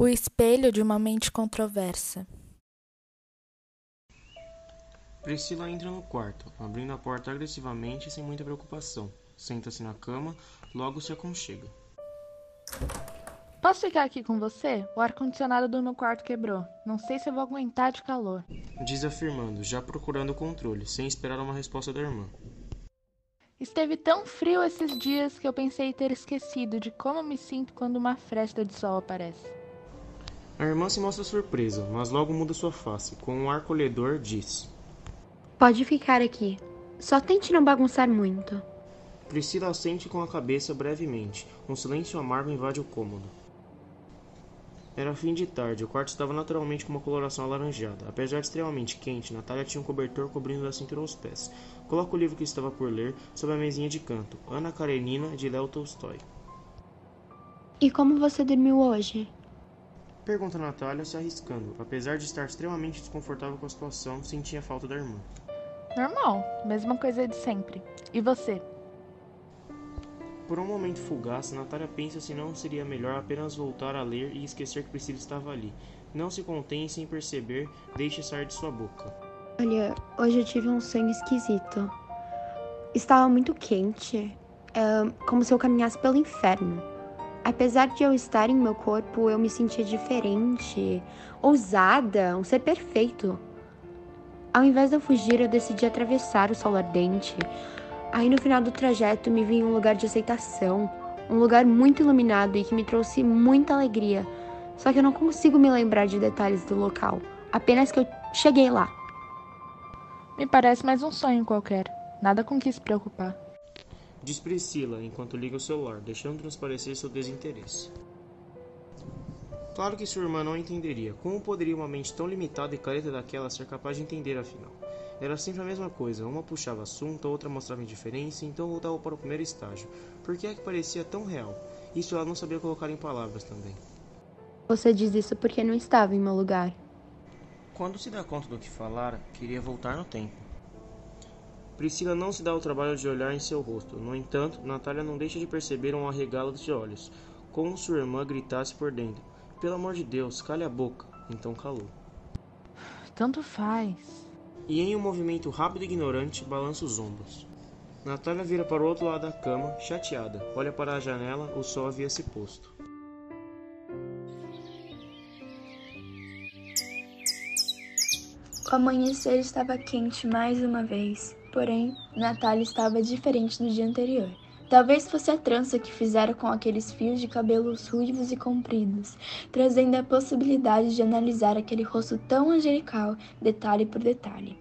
O espelho de uma mente controversa. Priscila entra no quarto, abrindo a porta agressivamente e sem muita preocupação. Senta-se na cama, logo se aconchega. Posso ficar aqui com você? O ar-condicionado do meu quarto quebrou. Não sei se eu vou aguentar de calor. Diz afirmando, já procurando o controle, sem esperar uma resposta da irmã. Esteve tão frio esses dias que eu pensei ter esquecido de como me sinto quando uma fresta de sol aparece. A irmã se mostra surpresa, mas logo muda sua face. Com um ar colhedor, diz: Pode ficar aqui. Só tente não bagunçar muito. Priscila assente com a cabeça brevemente. Um silêncio amargo invade o cômodo. Era fim de tarde, o quarto estava naturalmente com uma coloração alaranjada. Apesar de extremamente quente, Natália tinha um cobertor cobrindo da cintura aos pés. Coloca o livro que estava por ler sobre a mesinha de canto, Ana Karenina, de Léo Tolstói. E como você dormiu hoje? Pergunta Natália, se arriscando. Apesar de estar extremamente desconfortável com a situação, sentia falta da irmã. Normal, mesma coisa de sempre. E você? Por um momento fugaz, Natália pensa se não seria melhor apenas voltar a ler e esquecer que Priscila estava ali. Não se contém sem perceber, deixe sair de sua boca. Olha, hoje eu tive um sonho esquisito. Estava muito quente, é como se eu caminhasse pelo inferno. Apesar de eu estar em meu corpo, eu me sentia diferente, ousada, um ser perfeito. Ao invés de eu fugir, eu decidi atravessar o sol ardente, Aí no final do trajeto me vi em um lugar de aceitação, um lugar muito iluminado e que me trouxe muita alegria. Só que eu não consigo me lembrar de detalhes do local, apenas que eu cheguei lá. Me parece mais um sonho qualquer. Nada com que se preocupar. Diz Priscila enquanto liga o celular, deixando transparecer seu desinteresse. Claro que sua irmã não entenderia. Como poderia uma mente tão limitada e careta daquela ser capaz de entender afinal? Era sempre a mesma coisa, uma puxava assunto, a outra mostrava indiferença, então voltava para o primeiro estágio. Por que é que parecia tão real? Isso ela não sabia colocar em palavras também. Você diz isso porque não estava em meu lugar. Quando se dá conta do que falar, queria voltar no tempo. Priscila não se dá o trabalho de olhar em seu rosto. No entanto, Natália não deixa de perceber um arregalo de olhos, como sua irmã gritasse por dentro. Pelo amor de Deus, cale a boca. Então calou. Tanto faz e, em um movimento rápido e ignorante, balança os ombros. Natália vira para o outro lado da cama, chateada. Olha para a janela, o sol havia se posto. O amanhecer estava quente mais uma vez, porém, Natália estava diferente do dia anterior. Talvez fosse a trança que fizera com aqueles fios de cabelos ruivos e compridos, trazendo a possibilidade de analisar aquele rosto tão angelical, detalhe por detalhe.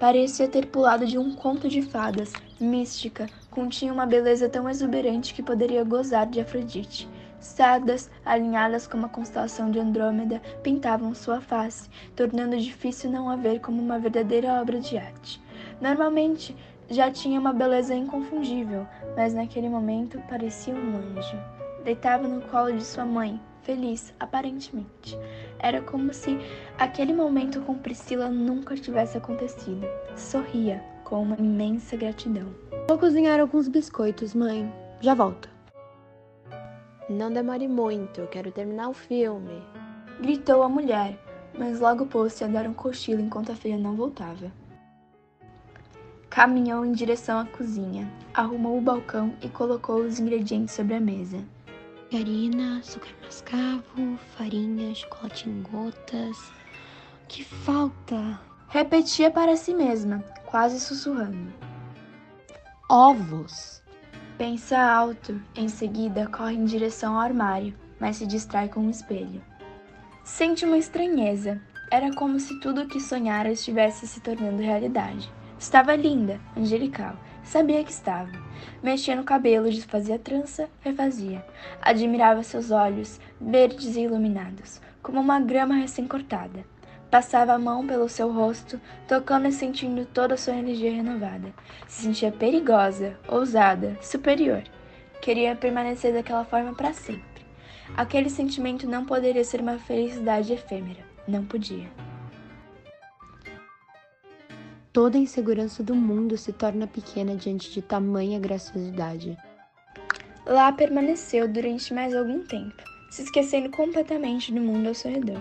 Parecia ter pulado de um conto de fadas, mística, continha uma beleza tão exuberante que poderia gozar de Afrodite. Sardas, alinhadas como a constelação de Andrômeda, pintavam sua face, tornando difícil não a ver como uma verdadeira obra de arte. Normalmente, já tinha uma beleza inconfundível, mas naquele momento parecia um anjo. Deitava no colo de sua mãe, feliz, aparentemente. Era como se aquele momento com Priscila nunca tivesse acontecido. Sorria com uma imensa gratidão. Vou cozinhar alguns biscoitos, mãe. Já volto. Não demore muito, quero terminar o filme. Gritou a mulher, mas logo pôs-se a dar um cochilo enquanto a filha não voltava. Caminhou em direção à cozinha, arrumou o balcão e colocou os ingredientes sobre a mesa. Margarina, açúcar mascavo, farinha, chocolate em gotas. O que falta? Repetia para si mesma, quase sussurrando. Ovos. Pensa alto, em seguida corre em direção ao armário, mas se distrai com um espelho. Sente uma estranheza. Era como se tudo o que sonhara estivesse se tornando realidade. Estava linda, angelical. Sabia que estava. Mexia no cabelo, desfazia trança, refazia. Admirava seus olhos, verdes e iluminados, como uma grama recém-cortada. Passava a mão pelo seu rosto, tocando e sentindo toda a sua energia renovada. Se sentia perigosa, ousada, superior. Queria permanecer daquela forma para sempre. Aquele sentimento não poderia ser uma felicidade efêmera. Não podia. Toda a insegurança do mundo se torna pequena diante de tamanha graciosidade. Lá permaneceu durante mais algum tempo, se esquecendo completamente do mundo ao seu redor.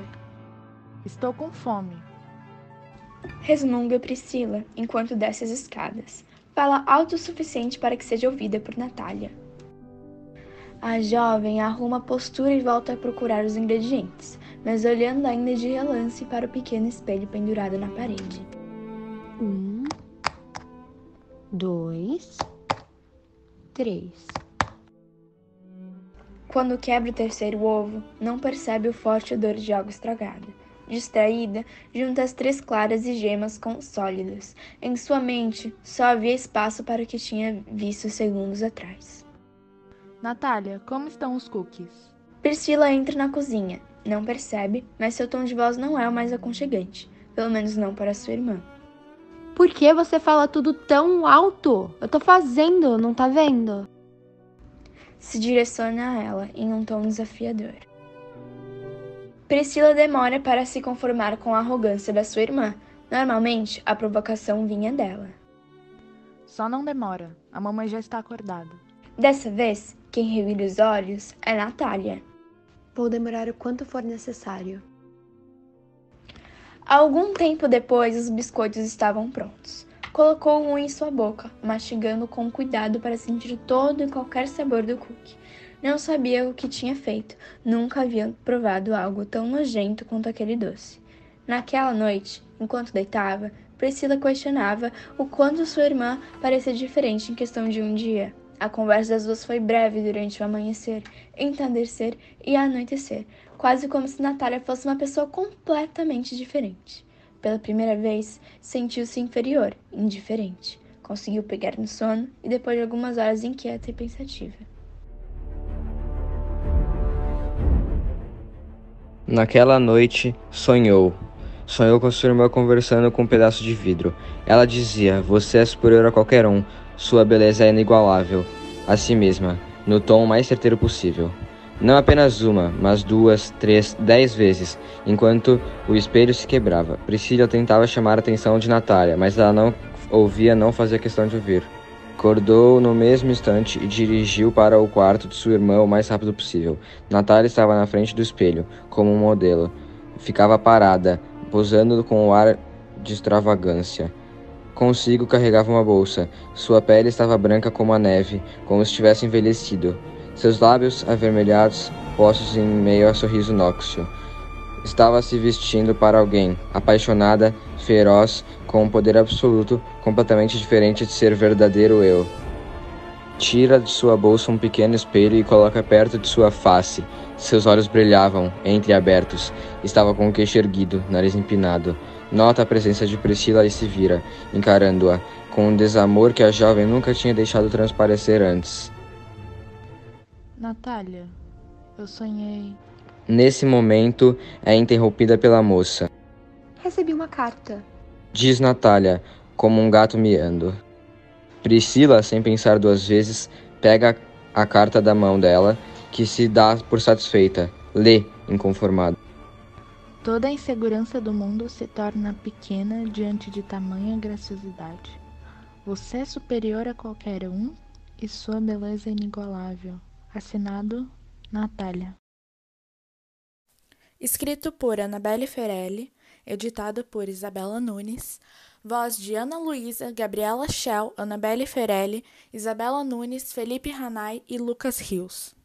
Estou com fome. Resmunga Priscila enquanto desce as escadas. Fala alto o suficiente para que seja ouvida por Natália. A jovem arruma a postura e volta a procurar os ingredientes, mas olhando ainda de relance para o pequeno espelho pendurado na parede. Um, dois, três. Quando quebra o terceiro ovo, não percebe o forte odor de algo estragado. Distraída, junta as três claras e gemas com sólidas. Em sua mente, só havia espaço para o que tinha visto segundos atrás. Natália, como estão os cookies? Priscila entra na cozinha. Não percebe, mas seu tom de voz não é o mais aconchegante. Pelo menos não para sua irmã. Por que você fala tudo tão alto? Eu tô fazendo, não tá vendo? Se direciona a ela em um tom desafiador. Priscila demora para se conformar com a arrogância da sua irmã. Normalmente, a provocação vinha dela. Só não demora. A mamãe já está acordada. Dessa vez, quem revira os olhos é Natália. Vou demorar o quanto for necessário. Algum tempo depois, os biscoitos estavam prontos. Colocou um em sua boca, mastigando com cuidado para sentir todo e qualquer sabor do cookie. Não sabia o que tinha feito, nunca havia provado algo tão nojento quanto aquele doce. Naquela noite, enquanto deitava, Priscila questionava o quanto sua irmã parecia diferente em questão de um dia. A conversa das duas foi breve durante o amanhecer, entardecer e anoitecer, quase como se Natália fosse uma pessoa completamente diferente. Pela primeira vez, sentiu-se inferior, indiferente. Conseguiu pegar no sono e depois de algumas horas inquieta e pensativa. Naquela noite, sonhou. Sonhou com sua irmã conversando com um pedaço de vidro. Ela dizia: Você é superior a qualquer um. Sua beleza é inigualável a si mesma, no tom mais certeiro possível. Não apenas uma, mas duas, três, dez vezes, enquanto o espelho se quebrava. Priscila tentava chamar a atenção de Natália, mas ela não ouvia, não fazia questão de ouvir. Acordou no mesmo instante e dirigiu para o quarto de sua irmã o mais rápido possível. Natália estava na frente do espelho, como um modelo. Ficava parada, posando com um ar de extravagância. Consigo carregava uma bolsa. Sua pele estava branca como a neve, como se tivesse envelhecido. Seus lábios avermelhados, postos em meio a sorriso nóxio. Estava se vestindo para alguém, apaixonada, feroz, com um poder absoluto, completamente diferente de ser verdadeiro eu. Tira de sua bolsa um pequeno espelho e coloca perto de sua face. Seus olhos brilhavam, entreabertos. Estava com o queixo erguido, nariz empinado. Nota a presença de Priscila e se vira, encarando-a, com um desamor que a jovem nunca tinha deixado transparecer antes. Natália, eu sonhei. Nesse momento, é interrompida pela moça. Recebi uma carta. Diz Natália, como um gato miando. Priscila, sem pensar duas vezes, pega a carta da mão dela, que se dá por satisfeita. Lê, inconformada. Toda a insegurança do mundo se torna pequena diante de tamanha graciosidade. Você é superior a qualquer um e sua beleza é inigualável. Assinado Natália. Escrito por Annabelle Ferelli, editado por Isabela Nunes, voz de Ana Luísa, Gabriela Schell, Annabelle Ferelli, Isabela Nunes, Felipe Ranai e Lucas Rios.